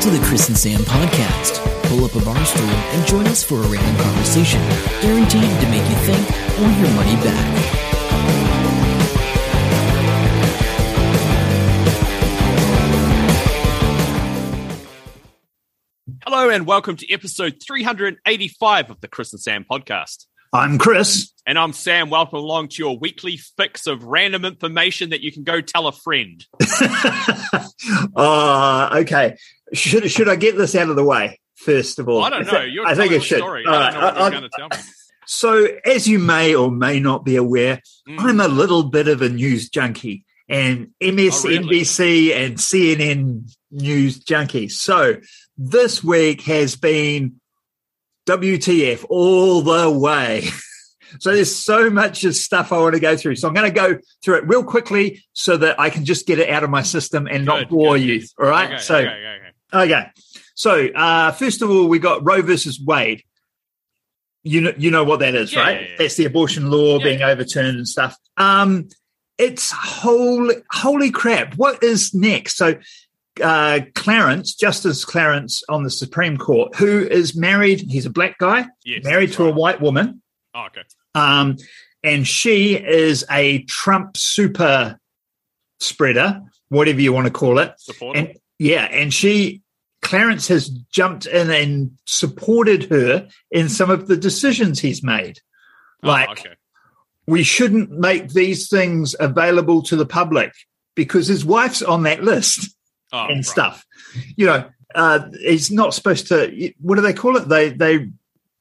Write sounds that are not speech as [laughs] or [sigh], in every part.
Welcome to the Chris and Sam podcast. Pull up a bar stool and join us for a random conversation, guaranteed to make you think or your money back. Hello and welcome to episode 385 of the Chris and Sam podcast. I'm Chris. And I'm Sam. Welcome along to your weekly fix of random information that you can go tell a friend. uh, [laughs] okay. Should should I get this out of the way first of all? I don't know. You're I think it should. story. All I right, I- tell me. So, as you may or may not be aware, Mm. I'm a little bit of a news junkie and MSNBC and CNN news junkie. So, this week has been WTF all the way. [laughs] So there's so much of stuff I want to go through. So I'm going to go through it real quickly so that I can just get it out of my system and not bore good, you. All right. Okay, so okay, okay, okay. So uh, first of all, we got Roe versus Wade. You know, you know what that is, Yeah, right? yeah, yeah. That's the abortion law being overturned and stuff. Um, it's holy, holy crap. What is next? So uh, Clarence, Justice Clarence on the Supreme Court, who is married, he's a black guy, Yes, married to a white woman. Oh, okay. Um, and she is a Trump super spreader, whatever you want to call it. Support. And yeah, and she Clarence has jumped in and supported her in some of the decisions he's made. Like oh, okay. we shouldn't make these things available to the public because his wife's on that list Oh, and right. stuff. You know, uh, he's not supposed to. What do they call it? They they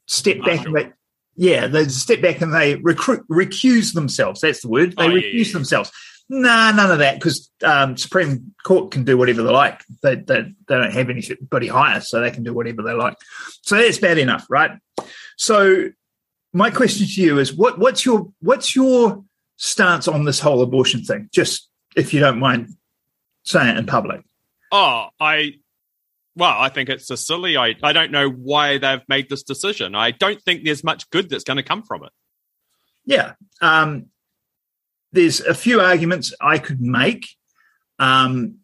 step back and they, yeah, they step back and they recruit recuse themselves. That's the word. They Oh, yeah, recuse yeah, yeah. themselves. Nah, none of that because um, Supreme Court can do whatever they like. They, they they don't have anybody higher, so they can do whatever they like. So that's bad enough, right? So my question to you is, what what's your what's your stance on this whole abortion thing? Just if you don't mind saying it in public. Oh, I. Well, I think it's a silly. I, I don't know why they've made this decision. I don't think there's much good that's going to come from it. Yeah. Um, there's a few arguments I could make. Um,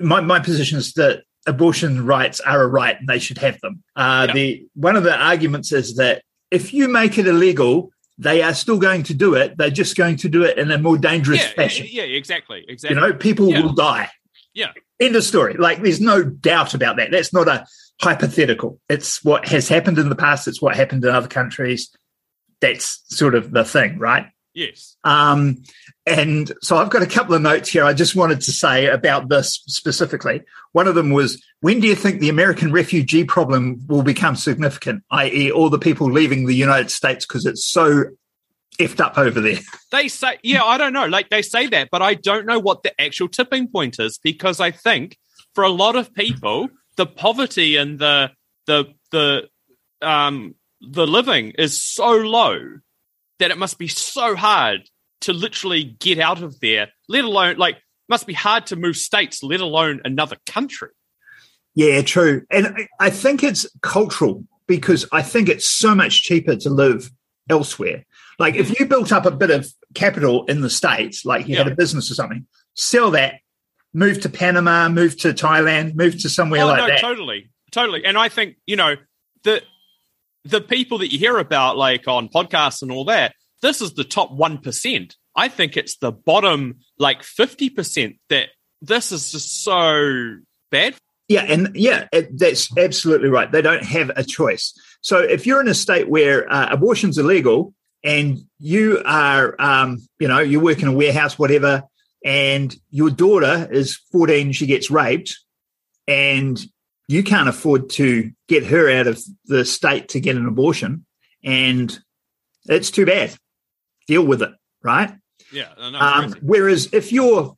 my, my position is that abortion rights are a right and they should have them. Uh, Yeah. The One of the arguments is that if you make it illegal, they are still going to do it. They're just going to do it in a more dangerous Yeah, fashion. yeah, exactly, Exactly. You know, people Yeah. will die. Yeah. End of story. Like, there's no doubt about that. That's not a hypothetical. It's what has happened in the past. It's what happened in other countries. That's sort of the thing, right? Yes. Um, and so I've got a couple of notes here I just wanted to say about this specifically. One of them was when do you think the American refugee problem will become significant, i.e., all the people leaving the United States because it's so effed up over there? They say, yeah, I don't know. Like they say that, but I don't know what the actual tipping point is because I think for a lot of people, the poverty and the the the um the living is so low that it must be so hard to literally get out of there. Let alone like must be hard to move states, let alone another country. Yeah, true. And I- think it's cultural because I think it's so much cheaper to live elsewhere. Like if hmm. you built up a bit of capital in the States, like you had a business or something, sell that, move to Panama, move to Thailand, move to somewhere oh like no, that. totally, totally. And I think you know the the people that you hear about, like on podcasts and all that. This is the top one percent. I think it's the bottom, like fifty percent. That this is just so bad. Yeah, and yeah, it, that's absolutely right. They don't have a choice. So if you're in a state where uh, abortion's illegal and you are, um, you know, you work in a warehouse, whatever, and your daughter is 14, she gets raped, and you can't afford to get her out of the state to get an abortion, and it's too bad. Deal with it, right? Yeah, it's Um, whereas if you're,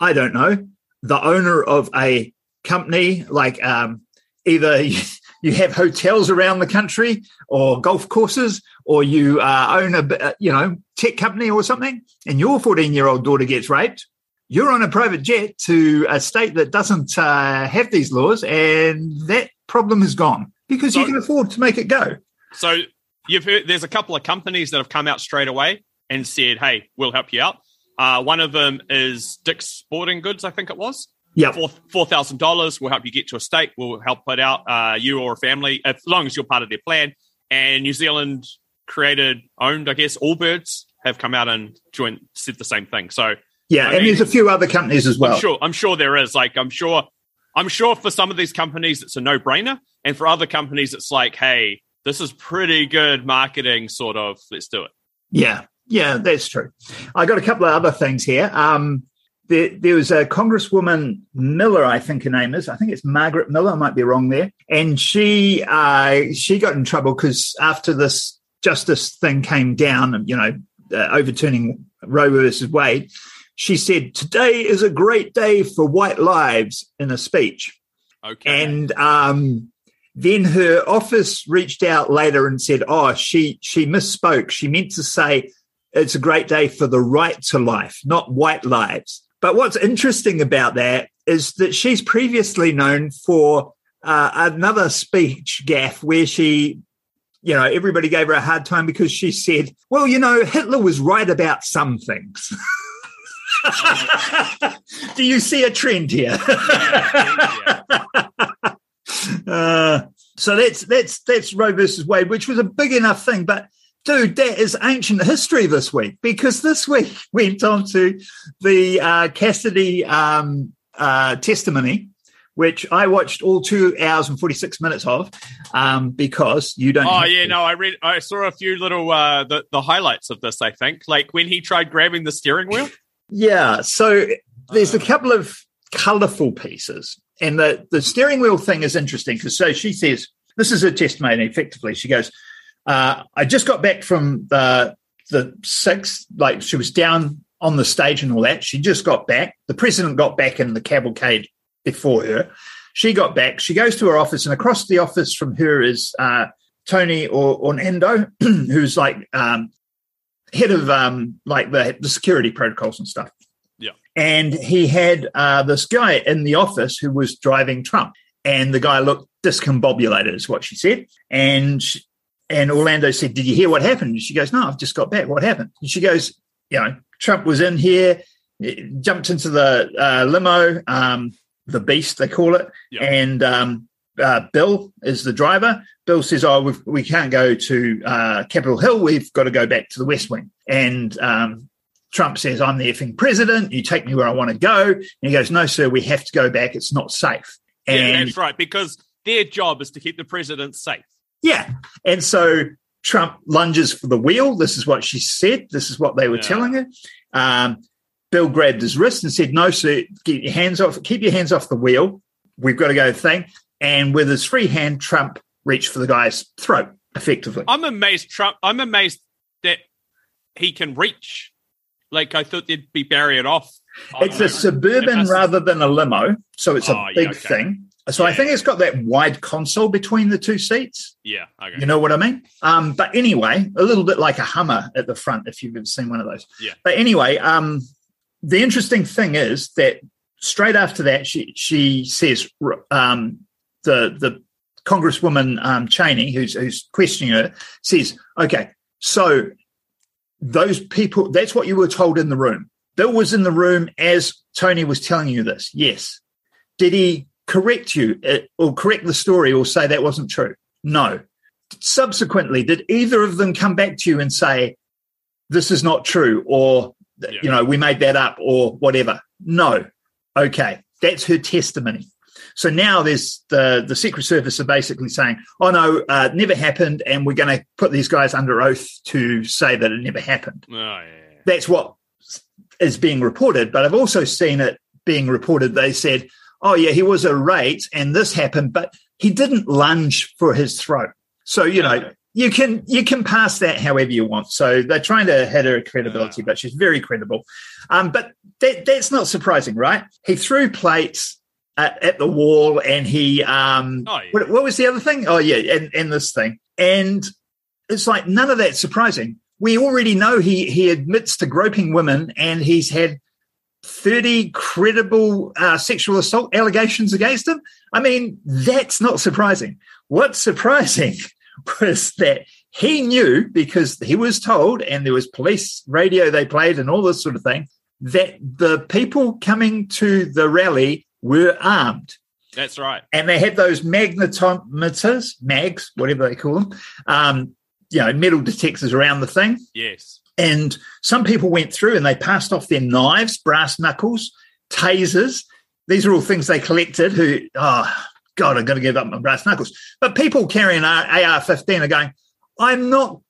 I don't know, the owner of a company, like um, either [laughs] you, have hotels around the country or golf courses, or you uh, own a uh, you know tech company or something, and your 14 year old daughter gets raped, you're on a private jet to a state that doesn't uh, have these laws, and that problem is gone because you can afford to make it go. So you've heard there's a couple of companies that have come out straight away and said, "Hey, we'll help you out." Uh, one of them is Dick's Sporting Goods, I think it was. Four four thousand dollars We'll help you get to a state. We'll help put out uh, you or a family as long as you're part of their plan. And New Zealand created, owned, I guess, Allbirds have come out and joined said the same thing. So Yeah, I and mean- there's a few other companies as well. I'm sure I'm sure there is. Like I'm sure I'm sure for some of these companies it's a no brainer, and for other companies it's like, hey, this is pretty good marketing. Sort of, let's do it. Yeah, yeah, that's true. I got a couple of other things here. Um, there, there was a Congresswoman Miller, I think her name is. I think it's Margaret Miller. I might be wrong there. And she uh, she got in trouble because after this justice thing came down, you know, uh, overturning Roe versus Wade, she said, "Today is a great day for white lives" in a speech. Okay. And um, then her office reached out later and said, "Oh, she she misspoke. She meant to say it's a great day for the right to life, not white lives." But what's interesting about that is that she's previously known for uh, another speech gaffe where she, you know, everybody gave her a hard time because she said, "Well, you know, Hitler was right about some things." [laughs] [laughs] Do you see a trend here? Yeah, [laughs] Uh, so that's that's that's Roe versus Wade, which was a big enough thing. But dude, that is ancient history this week because this week [laughs] went on to the uh, Cassidy um, uh, testimony, which I watched all two hours and forty six minutes of um, because you don't. Oh yeah, to. no, I read. I saw a few little uh, the the highlights of this. I think like when he tried grabbing the steering wheel. Yeah. So there's a couple of colourful pieces. And the, the steering wheel thing is interesting because so she says, this is her testimony effectively. She goes, uh, I just got back from the the sixth, like she was down on the stage and all that. She just got back. The president got back in the cavalcade before her. She got back. She goes to her office, and across the office from her is uh, Tony or Orlando, [clears throat] who's like um, head of um, like the, the security protocols and stuff. Yeah. And he had uh, this guy in the office who was driving Trump, and the guy looked discombobulated, is what she said. And she, and Orlando said, "Did you hear what happened?" And she goes, "No, I've just got back. What happened?" And she goes, "You know, Trump was in here, jumped into the uh, limo, um, the Beast they call it, Yeah. and um, uh, Bill is the driver. Bill says, "Oh, we've, we can't go to uh, Capitol Hill. We've got to go back to the West Wing." And um, Trump says, "I'm the effing president. You take me where I want to go." And he goes, "No, sir. We have to go back. It's not safe." yeah, And that's right. Because their job is to keep the president safe. yeah, and so Trump lunges for the wheel. This is what she said. This is what they were Yeah. telling her. Um, Bill grabbed his wrist and said, "No, sir. Keep your hands off. Keep your hands off the wheel. We've got to go." Thing. And with his free hand, Trump reached for the guy's throat effectively. I'm amazed. Trump. I'm amazed that he can reach. Like I thought they'd be barrier off. I It's a know. suburban It rather than a limo, so it's a Oh, yeah, big okay. thing. So I think it's got that wide console between the two seats. Yeah. Okay. You know what I mean? Um, but anyway, a little bit like a Hummer at the front, if you've ever seen one of those. Yeah. But anyway, um, the interesting thing is that straight after that, she she says um, the the Congresswoman um, Cheney, who's who's questioning her, says, "Okay, so those people, that's what you were told in the room. Bill was in the room as Tony was telling you this. Yes. Did he correct you uh, or correct the story or say that wasn't true? No. Subsequently, did either of them come back to you and say, this is not true or, Yeah. you know, we made that up or whatever? No. Okay. That's her testimony. So now there's the, the Secret Service are basically saying, oh, no, uh, never happened. And we're going to put these guys under oath to say that it never happened Oh, yeah. that's what is being reported. But I've also seen it being reported. They said, "Oh yeah, he was irate, and this happened, but he didn't lunge for his throat." So you know, you can you can pass that however you want. So they're trying to hit her credibility, Yeah. but she's very credible. Um, but that, that's not surprising, right? He threw plates. At, at the wall, and he um, Oh, yeah. what, what was the other thing? Oh yeah, and, and this thing, and it's like none of that surprising. We already know he he admits to groping women, and he's had thirty credible uh, sexual assault allegations against him. I mean, that's not surprising. What's surprising [laughs] was that he knew because he was told, and there was police radio they played, and all this sort of thing, that the people coming to the rally were armed. That's right. And they had those magnetometers, mags, whatever they call them, um, you know, metal detectors around the thing. Yes. And some people went through and they passed off their knives, brass knuckles, tasers. These are all things they collected who, oh, God, I'm going to give up my brass knuckles. But people carrying AR 15 are going, I'm not,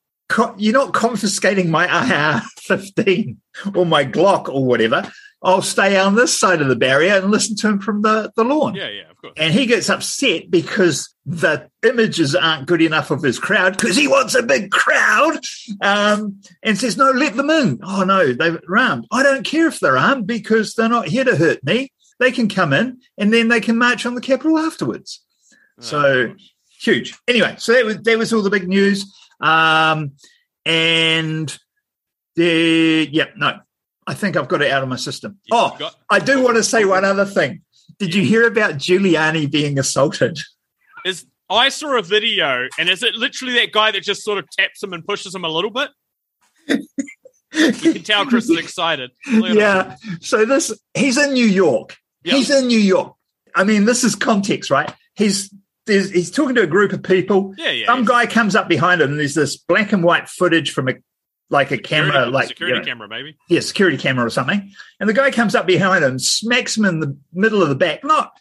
you're not confiscating my AR 15 or my Glock or whatever. I'll stay on this side of the barrier and listen to him from the, the lawn. Yeah, yeah, of course. And he gets upset because the images aren't good enough of his crowd because he wants a big crowd um, and says, No, let them in. Oh, no, they're armed. I don't care if they're armed because they're not here to hurt me. They can come in and then they can march on the Capitol afterwards. Oh, So huge. Anyway, so that was, that was all the big news. Um, and the, yeah, no, I think I've got it out of my system. You've Oh, got- I do want to say one other thing. Did you hear about Giuliani being assaulted? is I saw a video, and is it literally that guy that just sort of taps him and pushes him a little bit? You can tell Chris is excited. Yeah. So this he's in New York. Yeah. He's in New York. I mean, this is context, right? He's he's talking to a group of people. yeah, yeah. Some guy comes up behind him, and there's this black and white footage from a like a camera, like security you know, camera, maybe. yeah, security camera or something. And the guy comes up behind him, smacks him in the middle of the back. Not,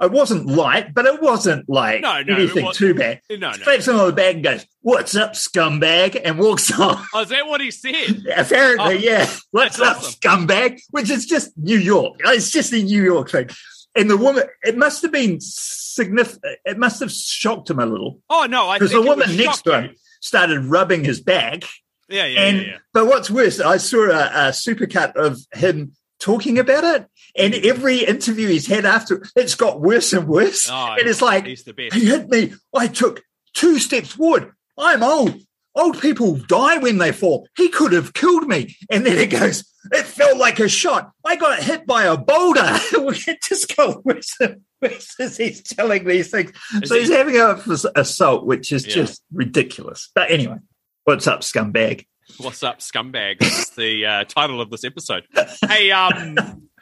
it wasn't light, but it wasn't like No, no, anything wasn't. too bad. No, no. Slaps him on the back and goes, "What's up, scumbag?" and walks [laughs] off. Oh, is that what he said? Apparently, Oh, yeah. What's up, awesome. scumbag? Which is just New York. It's just a New York thing. And the woman, it must have been significant. It must have shocked him a little Oh no, because the woman next to him started rubbing his back. Yeah, yeah, and yeah, yeah. but what's worse, I saw a, a supercut of him talking about it, and mm. every interview he's had after, it's got worse and worse. Oh, and it's like He's the best. he hit me. I took two steps forward. I'm old. Old people die when they fall. He could have killed me. And then it goes, it felt like a shot. I got hit by a boulder. it just got worse and worse as he's telling these things. Is so he- he's having a assault, which is Yeah. just ridiculous. But anyway, what's up, scumbag? What's up, scumbag? That's the uh, title of this episode. Hey, um,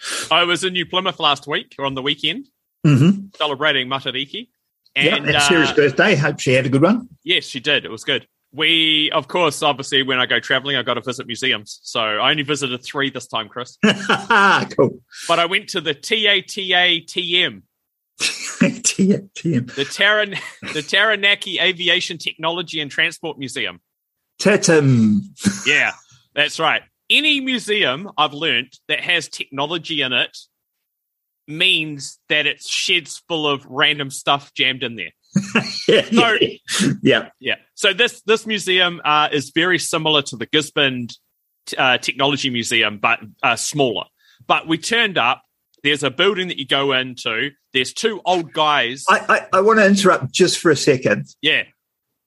[laughs] I was in New Plymouth last week or on the weekend Mm-hmm. celebrating Matariki. Yeah, And Sarah's uh, birthday. Hope she had a good one. yes, she did. It was good. We, of course, obviously, when I go traveling, I got to visit museums. So I only visited three this time, Chris. [laughs] cool. But I went to the TATA TM, TM, TM. the Taran, [laughs] the Taranaki Aviation Technology and Transport Museum. Tatum. Yeah, that's right. Any museum I've learnt that has technology in it means that it's sheds full of random stuff jammed in there. [laughs] Yeah, So- yeah. Yeah. So this this museum uh, is very similar to the Gisborne uh, Technology Museum, but uh, smaller. But we turned up. There's a building that you go into. There's two old guys. I, I, I want to interrupt just for a second. yeah,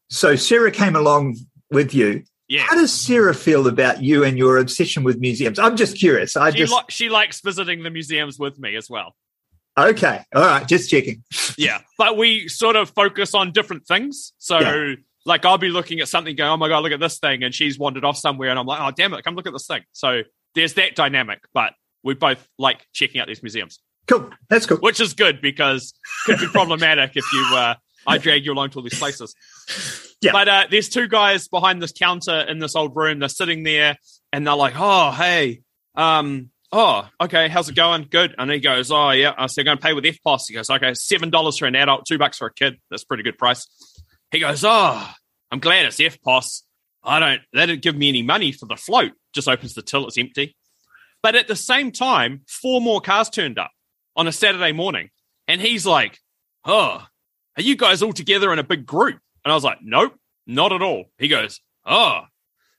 So Sarah came along with you. yeah. How does Sarah feel about you and your obsession with museums? I'm just curious. I She, just li- she likes visiting the museums with me as well. okay. All right, just checking. [laughs] Yeah, but we sort of focus on different things. So, Yeah. like, I'll be looking at something, going, "Oh my god, look at this thing," and she's wandered off somewhere, and I'm like, "Oh damn it, come look at this thing." So there's that dynamic, but we both like checking out these museums, Cool. That's cool. which is good because it could be problematic if you uh, I drag you along to all these places. Yeah. But uh, there's two guys behind this counter in this old room. They're sitting there, and they're like, "Oh, hey, um." Oh, okay. How's it going? Good. And he goes, Oh, yeah. I said, going to pay with EFTPOS. He goes, Okay, $7 for an adult, two bucks for a kid. That's a pretty good price. He goes, Oh, I'm glad it's EFTPOS. I don't, they didn't give me any money for the float. Just opens the till, it's empty. But at the same time, four more cars turned up on a Saturday morning. And he's like, Oh, are you guys all together in a big group? And I was like, Nope, not at all. He goes, Oh,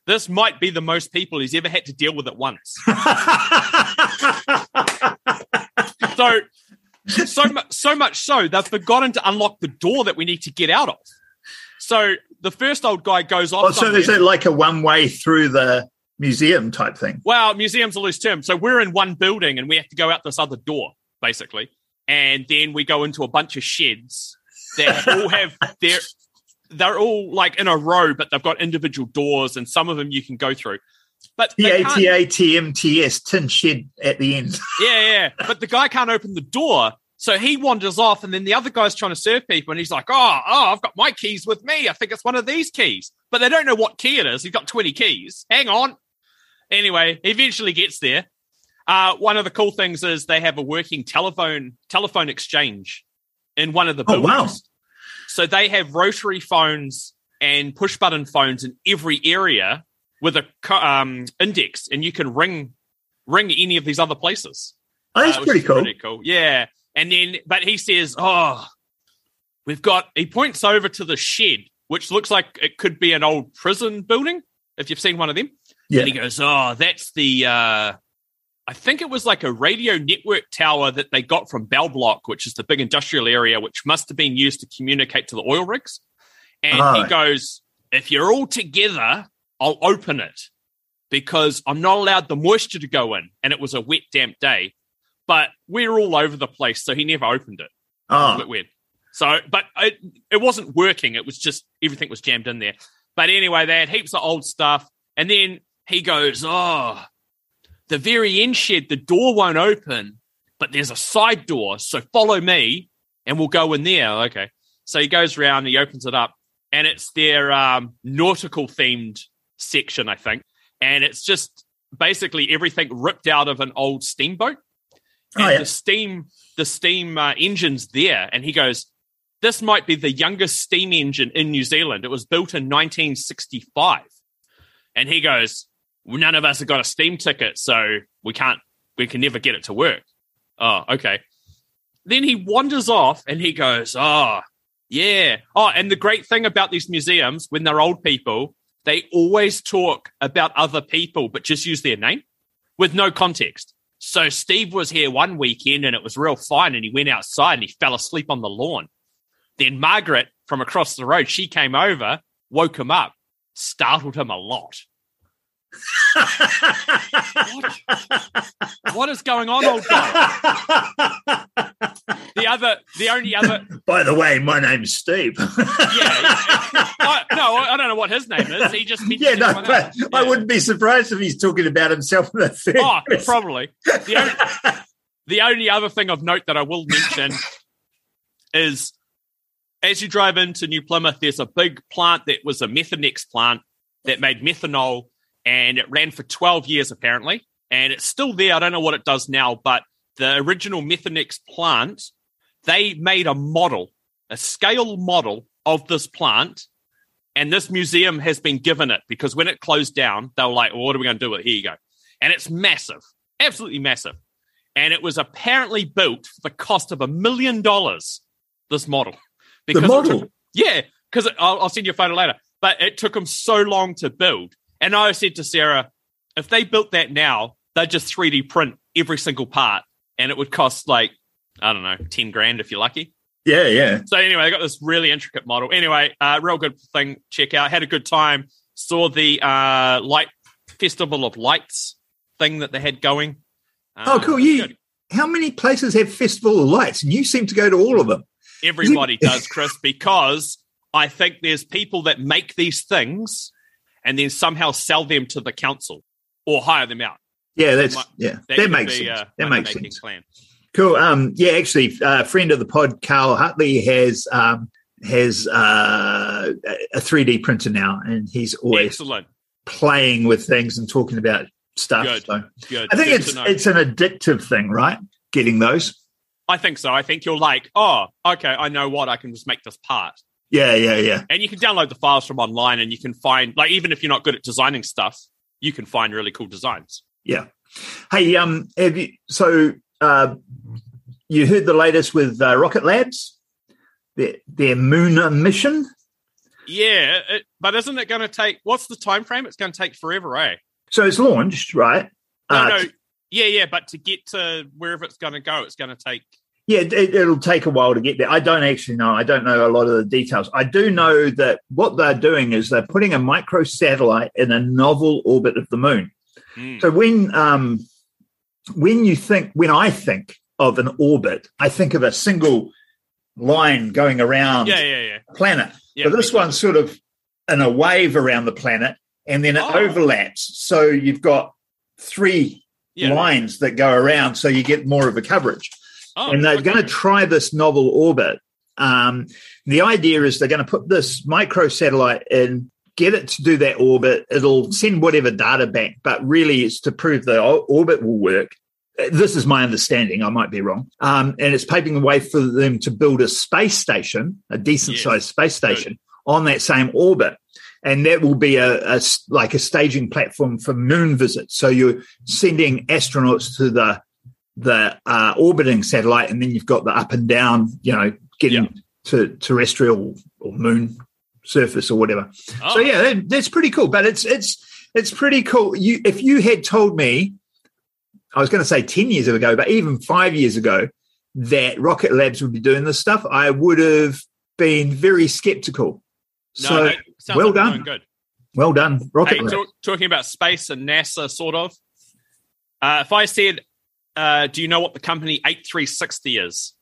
this might be the most people he's ever had to deal with at once. [laughs] So, so much, so much so they've forgotten to unlock the door that we need to get out of. So the first old guy goes off. oh, so is it like a one way through the museum type thing? Well, museum's a loose term. So we're in one building and we have to go out this other door, basically. And then we go into a bunch of sheds that all have their they're all like in a row, but they've got individual doors, and some of them you can go through. But T they A T A T M T S tin shed at the end. [laughs] yeah, yeah. But the guy can't open the door So he wanders off, and then the other guy's trying to serve people, and he's like, "Oh, oh, I've got my keys with me. I think it's one of these keys." But they don't know what key it is. He's got twenty keys. Hang on. Anyway, he eventually gets there. Uh, one of the cool things is they have a working telephone telephone exchange in one of the Oh, buildings. wow. So they have rotary phones and push button phones in every area with a um, index, and you can ring ring any of these other places. Oh, that's Uh, pretty cool. Pretty cool. Yeah. And then, but he says, "Oh, we've got." He points over to the shed, which looks like it could be an old prison building. If you've seen one of them, Yeah. and he goes, "Oh, that's the." uh I think it was like a radio network tower that they got from Bell Block, which is the big industrial area, which must have been used to communicate to the oil rigs. And he goes, "If you're all together, I'll open it because I'm not allowed the moisture to go in." And it was a wet, damp day, but we're all over the place, so he never opened it. It Oh, bit weird. So, but it, it wasn't working. It was just everything was jammed in there. But anyway, they had heaps of old stuff. And then he goes, Oh, the very end shed, the door won't open, but there's a side door. So follow me and we'll go in there. Okay. So he goes around, he opens it up, and it's their um, nautical themed section, I think. And it's just basically everything ripped out of an old steamboat and Oh, yeah. the steam the steam uh, engines there and he goes this might be the youngest steam engine in new zealand it was built in 1965 and he goes none of us have got a steam ticket so we can't we can never get it to work oh okay then he wanders off and he goes oh yeah oh and the great thing about these museums when they're old people they always talk about other people but just use their name with no context so Steve was here one weekend and it was real fine and he went outside and he fell asleep on the lawn. Then Margaret from across the road, she came over, woke him up, startled him a lot. What is going on, old guy? The other, the only other, By the way, my name's Steve. yeah, I, no, I don't know what his name is. He just yeah, no, but else. I wouldn't be surprised if he's talking about himself in the third Oh, person. probably. The only, the only other thing of note that I will mention is as you drive into New Plymouth, there's a big plant that was a Methanex plant that made methanol and it ran for 12 years apparently. And it's still there. I don't know what it does now, but the original Methanex plant, they made a model, a scale model of this plant. And this museum has been given it because when it closed down, they were like, well, what are we going to do with it? Here you go. And it's massive, absolutely massive. And it was apparently built for the cost of a million dollars, this model. The model? took- yeah, because I'll, I'll send you a photo later. But it took them so long to build. And I said to Sarah, if they built that now, they'd just 3D print every single part and it would cost like, I don't know, 10 grand if you're lucky. Yeah, yeah. So anyway, I got this really intricate model. Anyway, uh, real good thing. Check out. Had a good time. Saw the uh, light festival of lights thing that they had going. Oh, Uh, cool. it You, good. how many places have Festival of Lights? And you seem to go to all of them. Everybody does, Chris, because I think there's people that make these things and then somehow sell them to the council or hire them out. Yeah, that's Mo- yeah. That, could makes be, sense. uh, that makes sense. Plan. Cool. Um, yeah, actually, uh, a friend of the pod, Carl Hutley, has um, has uh, a 3D printer now, and he's always Excellent. playing with things and talking about stuff. Good. So Good. I think Good it's it's an addictive thing, right? Getting those. I think so. I think you're like, oh, okay, I know what. I can just make this part. Yeah, yeah, yeah. And you can download the files from online and you can find, like, even if you're not good at designing stuff, you can find really cool designs. Yeah. Hey, um, have you? So, uh, you heard the latest with uh, Rocket Labs, their their moon mission. Yeah, it, but isn't it going to take, what's the time frame? It's going to take forever, eh? So it's launched, right? No, Uh, no. Yeah, yeah, but to get to wherever it's going to go, it's going to take. Yeah, it, it'll take a while to get there. I don't actually know. I don't know a lot of the details. I do know that what they're doing is they're putting a micro satellite in a novel orbit of the moon. Hmm. So when um, when you think, when I think of an orbit, I think of a single line going around Yeah, yeah, yeah. the planet. yeah but this one's sort of in a wave around the planet, and then it Oh. overlaps. So you've got three yeah. lines that go around, so you get more of a coverage. Oh, and they're okay. going to try this novel orbit. Um, the idea is they're going to put this micro satellite in, get it to do that orbit. It'll send whatever data back, but really it's to prove the orbit will work. This is my understanding. I might be wrong. Um, and it's paving the way for them to build a space station, a decent Yes. sized space station on that same orbit. And that will be a like a staging platform for moon visits. So you're sending astronauts to the the uh, orbiting satellite, and then you've got the up and down, you know, getting Yeah. to terrestrial or moon surface or whatever. Oh, So yeah, that, that's pretty cool. But it's it's it's pretty cool. You if you had told me, I was going to say ten years ago, but even five years ago, that Rocket Labs would be doing this stuff, I would have been very skeptical. no, so well like done. Good. well done, Rocket Hey, Labs. talk, talking about space and NASA, sort of. Uh, if I said, uh, "Do you know what the company Eight Three Sixty is?"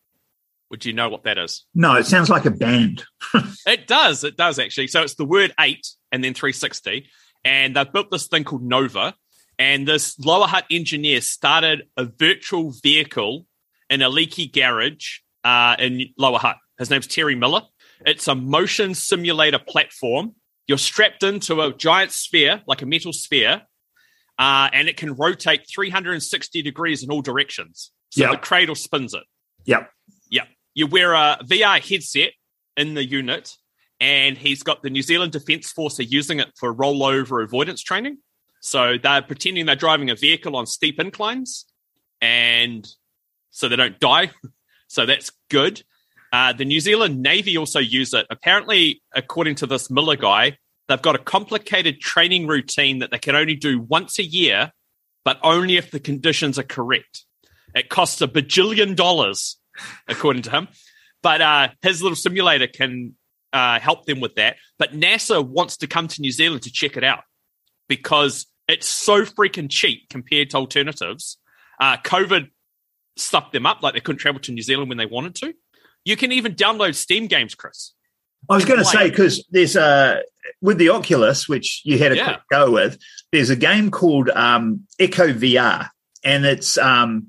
Would you know what that is? no, it sounds like a band. [laughs] It does. It does actually. So it's the word eight and then 360. And they've built this thing called Nova. And this Lower Hutt engineer started a virtual vehicle in a leaky garage uh, in Lower Hutt. His name's Terry Miller. It's a motion simulator platform. You're strapped into a giant sphere, like a metal sphere, uh, and it can rotate 360 degrees in all directions. So Yeah. the cradle spins it. Yep. Yeah. You wear a VR headset in the unit, and he's got the New Zealand Defence Force are using it for rollover avoidance training. So they're pretending they're driving a vehicle on steep inclines, and so they don't die. [laughs] So that's good. Uh, the New Zealand Navy also use it. Apparently, according to this Miller guy, they've got a complicated training routine that they can only do once a year, but only if the conditions are correct. It costs a bajillion dollars, according to him. But uh, his little simulator can uh, help them with that. But NASA wants to come to New Zealand to check it out because it's so freaking cheap compared to alternatives. Uh, COVID stuffed them up, like they couldn't travel to New Zealand when they wanted to. You can even download Steam games, Chris. I was going to say because there's a with the Oculus, which you had a Yeah. quick go with. There's a game called um, Echo VR, and it's um,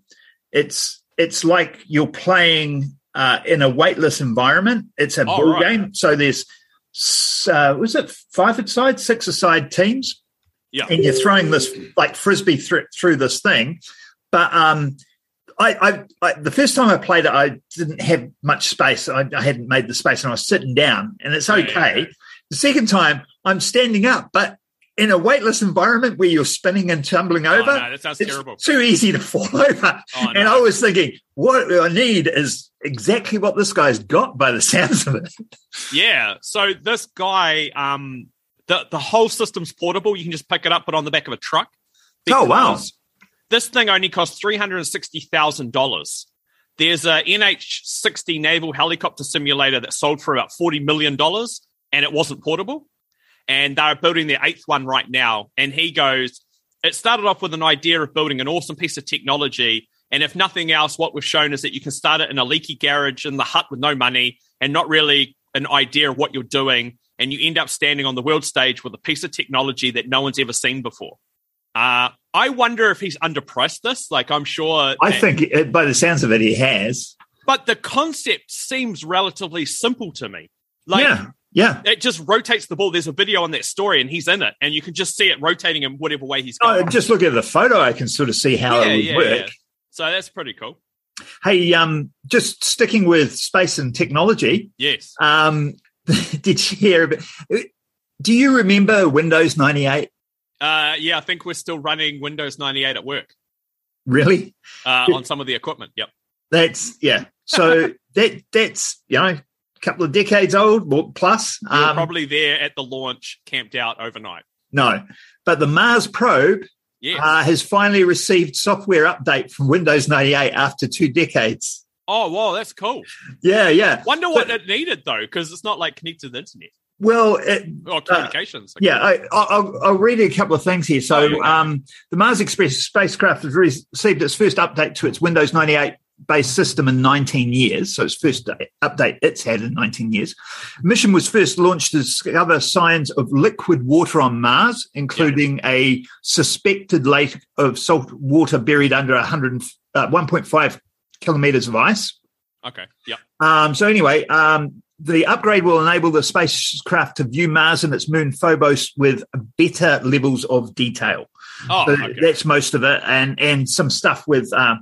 it's it's like you're playing uh, in a weightless environment. It's a Oh, ball right. game, so there's uh, was it five aside, six aside teams, Yeah. and you're throwing this like frisbee through through this thing. But um, I, I, I the first time I played it, I didn't have much space. I, I hadn't made the space, and I was sitting down, and it's okay. The second time, I'm standing up, but in a weightless environment where you're spinning and tumbling Oh, over, no, that sounds it's terrible. too easy to [laughs] fall over. Oh, And. I was thinking, what I need is exactly what this guy's got by the sounds of it. Yeah. So this guy, um, the the whole system's portable. You can just pick it up, put it on the back of a truck. Oh, wow. This thing only costs three hundred and sixty thousand dollars. There's a NH60 naval helicopter simulator that sold for about forty million dollars, and it wasn't portable. And they're building their eighth one right now. And he goes, it started off with an idea of building an awesome piece of technology. And if nothing else, what we've shown is that you can start it in a leaky garage in the Hutt with no money and not really an idea of what you're doing. And you end up standing on the world stage with a piece of technology that no one's ever seen before. Uh, I wonder if he's underpriced this. Like, I'm sure. I that- think, it, by the sounds of it, he has. But the concept seems relatively simple to me. Like, yeah, yeah. it just rotates the ball. There's a video on that story, and he's in it, and you can just see it rotating in whatever way he's going. Oh, going. just look at the photo. I can sort of see how Yeah, it would yeah, work. yeah. So that's pretty cool. Hey, um, just sticking with space and technology. Yes. Um, [laughs] did you hear about? Do you remember Windows ninety eight? Uh, yeah, I think we're still running Windows 98 at work Really? uh, on some of the equipment. Yep. That's yeah. So [laughs] that that's you know couple of decades old plus. Um, probably there at the launch, camped out overnight. no, but the Mars probe Yes. uh, has finally received software update from Windows ninety eight after two decades. oh, wow, that's cool. Yeah, yeah. Wonder what it needed though, because it's not like connected to the internet Well, it, or communications. Uh, Yeah, I, I'll, I'll read a couple of things here. Oh, So, yeah. um, the Mars Express spacecraft has received its first update to its Windows 98 based system in 19 years. So, its first update it's had in 19 years. Mission was first launched to discover signs of liquid water on Mars, including a suspected lake of salt water buried under 100, uh, 1.5 kilometers of ice. Okay. Yep. Um, so anyway, um, the upgrade will enable the spacecraft to view Mars and its moon Phobos with better levels of detail. Oh, So okay. That's most of it, and and some stuff with uh,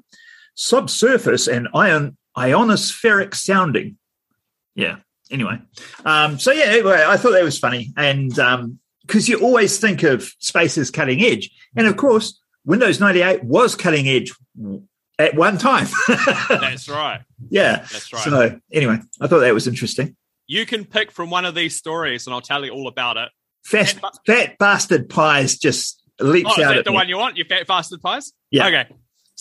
subsurface and ion ionospheric sounding. Yeah. Anyway, um, so yeah, anyway, I thought that was funny, and because you always think of space as cutting edge, and of course, Windows ninety eight was cutting edge at one time. [laughs] That's right. yeah. That's right. So anyway, I thought that was interesting. you can pick from one of these stories, and I'll tell you all about it. Fast, Fat fat bastard pies just leaps Oh, is out that at the me. one you want? Your fat bastard pies? Yeah. Okay.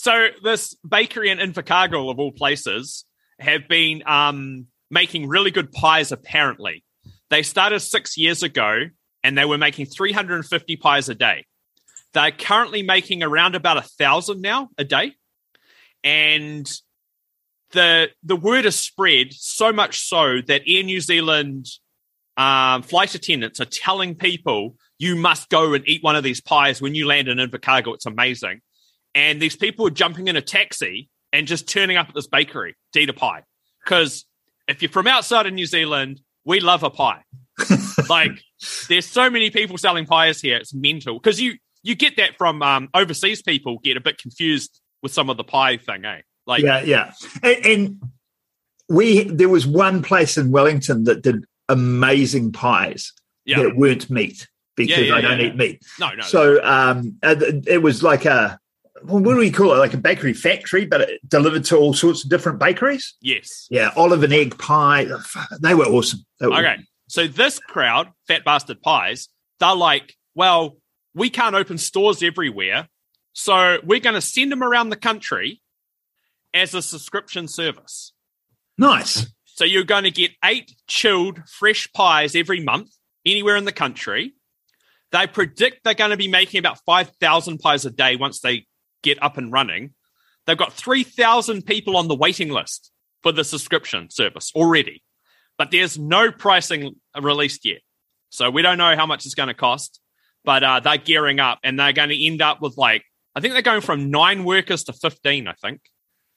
So this bakery in Invercargill, of all places, have been um, making really good pies. Apparently, they started six years ago, and they were making 350 pies a day. They're currently making around about a thousand now a day, and the the word is spread so much so that Air New Zealand um, flight attendants are telling people you must go and eat one of these pies when you land in Invercargill. It's amazing. And these people are jumping in a taxi and just turning up at this bakery to eat a pie. Because if you're from outside of New Zealand, we love a pie. [laughs] like there's so many people selling pies here. It's mental. Because you you get that from um, overseas people get a bit confused with some of the pie thing, eh? Like yeah, yeah. And, and we there was one place in Wellington that did amazing pies yeah. that weren't meat because Yeah, yeah, I don't eat meat. No, no. So um, it was like a well, what do we call it? Like a bakery factory, but it delivered to all sorts of different bakeries. yes. Yeah, olive and egg pie. They were awesome. They were- Okay. So this crowd, Fat Bastard Pies, they're like, well, we can't open stores everywhere. So we're going to send them around the country as a subscription service. Nice. So you're going to get eight chilled, fresh pies every month, anywhere in the country. They predict they're going to be making about 5,000 pies a day once they get up and running. They've got 3,000 people on the waiting list for the subscription service already, but there's no pricing released yet. So we don't know how much it's going to cost, but uh, they're gearing up and they're going to end up with like, I think they're going from nine workers to 15, I think,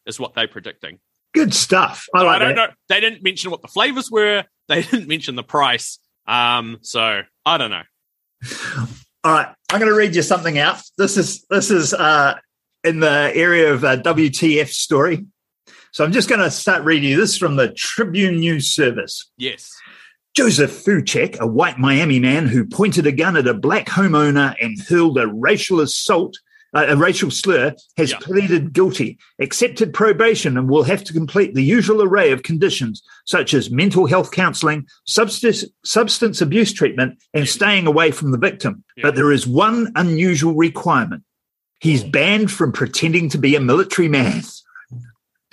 is what they're predicting. Good stuff. I So like I don't that. know. They didn't mention what the flavors were. They [laughs] didn't mention the price. Um, so I don't know. All right, I'm going to read you something out. This is this is uh, in the area of uh, WTF story. So I'm just going to start reading you this from the Tribune News Service. Yes. Joseph Fuchek, a white Miami man who pointed a gun at a black homeowner and hurled a racial assault, uh, a racial slur, has Yeah. pleaded guilty, accepted probation, and will have to complete the usual array of conditions such as mental health counseling, substance, substance abuse treatment, and Yeah. staying away from the victim. Yeah. But there is one unusual requirement. He's banned from pretending to be a military man.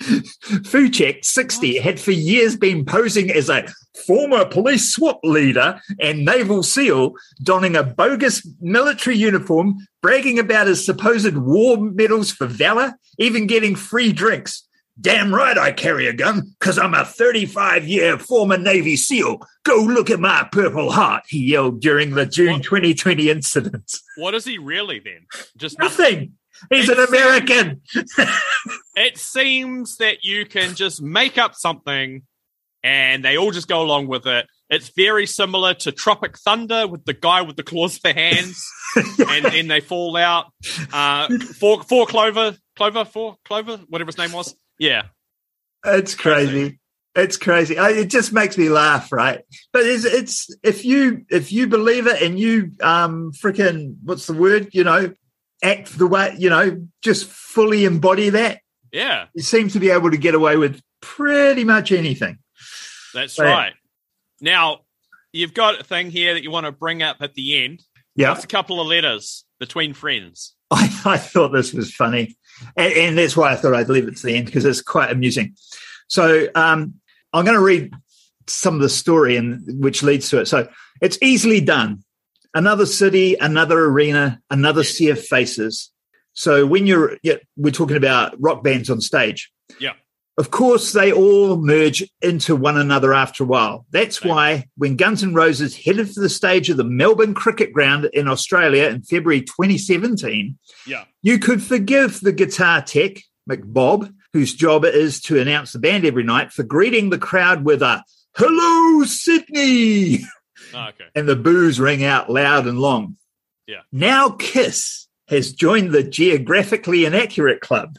[laughs] Fuchek, 60, had for years been posing as a former police SWAT leader and Naval SEAL, donning a bogus military uniform, bragging about his supposed war medals for valor, even getting free drinks. Damn right I carry a gun, because I'm a 35 year former Navy SEAL. Go look at my Purple Heart, he yelled during the June What? 2020 incident. What is he really then? Just nothing. Nothing. He's an It's- American. [laughs] It seems that you can just make up something and they all just go along with it. It's very similar to Tropic Thunder with the guy with the claws for hands, [laughs] and then they fall out. Uh, four, four Clover, Clover, four Clover, whatever his name was. Yeah, It's crazy. It's crazy. I, it just makes me laugh, right? But it's, it's if you if you believe it and you um freaking what's the word? You know, act the way you know, just fully embody that. yeah, You seem to be able to get away with pretty much anything. that's right. Now you've got a thing here that you want to bring up at the end. Yeah, It's a couple of letters between friends. I, [laughs] I thought this was funny, and, and that's why I thought I'd leave it to the end because it's quite amusing. So um, I'm going to read some of the story, and which leads to it. So it's easily done. Another city, another arena, another sea of faces. So when you're, yeah, we're talking about rock bands on stage. Yeah. Of course, they all merge into one another after a while. That's why when Guns N' Roses headed for the stage of the Melbourne Cricket Ground in Australia in February 2017, Yeah, you could forgive the guitar tech, McBob, whose job it is to announce the band every night, for greeting the crowd with a "Hello, Sydney," Oh, okay. and the boos rang out loud and long. Yeah. Now Kiss has joined the geographically inaccurate club.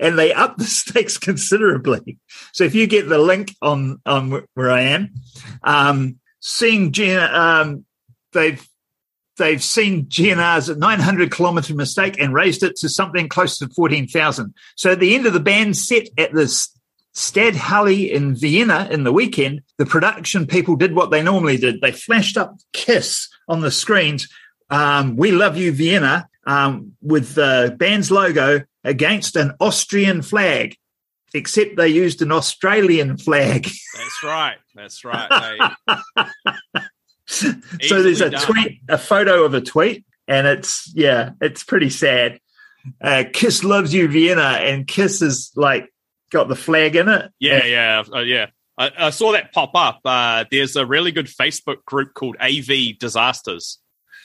And they up the [laughs] stakes considerably. So if you get the link on on where I am, um, seeing Gina, um, they've they've seen GNR's 900 kilometer mistake and raised it to something close to 14,000. So at the end of the band set at the Stadthalle in Vienna in the weekend, the production people did what they normally did. They flashed up Kiss on the screens. Um, we love you, Vienna, um, with the band's logo against an Austrian flag, except they used an Australian flag. [laughs] That's right. That's right. [laughs] So there's a done. tweet, a photo of a tweet, and it's yeah, it's pretty sad. Uh, Kiss loves you, Vienna, and Kiss is like got the flag in it. yeah, yeah, uh, yeah. I, I saw that pop up. Uh, there's a really good Facebook group called AV Disasters,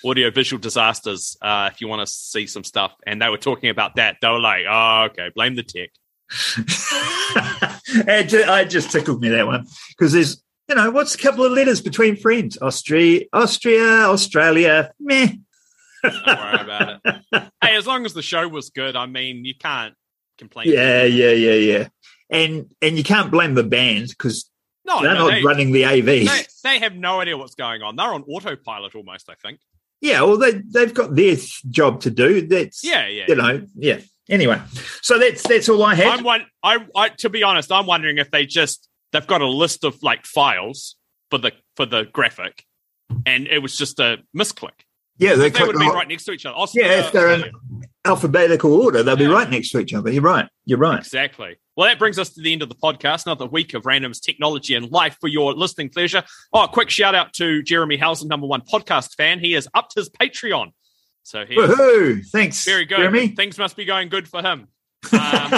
Audio Visual Disasters. Uh, if you want to see some stuff, and they were talking about that. They were like, "Oh, okay, blame the tech." [laughs] it ju- I just tickled me that one because there's you know what's a couple of letters between friends? Austria, Austria, Australia. Meh. Don't worry about it. [laughs] hey, as long as the show was good, I mean, you can't complain. Yeah, yeah, yeah, yeah. And and you can't blame the band because no, they're no, not they, running the AV. they, they have no idea what's going on. They're on autopilot almost. I think. Yeah, well, they they've got their job to do. That's Yeah, yeah. you know, yeah. Anyway, so that's that's all I had. I'm one. I, I to be honest, I'm wondering if they just they've got a list of like files for the for the graphic, and it was just a misclick. yeah, they, They would be right next to each other. Aus- Yeah, if they're in. Alphabetical order, they'll be Yeah. right next to each other. You're right. You're right. Exactly. Well, that brings us to the end of the podcast. Another week of randoms, technology, and life for your listening pleasure. Oh, a quick shout out to Jeremy Housen, number one podcast fan. He has upped his Patreon. So he's Woohoo! Thanks, very good. Jeremy. Things must be going good for him. [laughs] Um,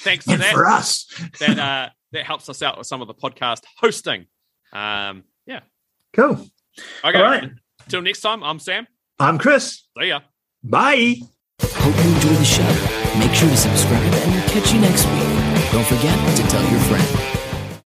thanks for that. for us. that uh, that helps us out with some of the podcast hosting. Um, yeah. Cool. Okay. All right. Till next time, I'm Sam. I'm Chris. See ya. Bye. Hope you enjoy the show. Make sure to subscribe and we'll catch you next week. Don't forget to tell your friend.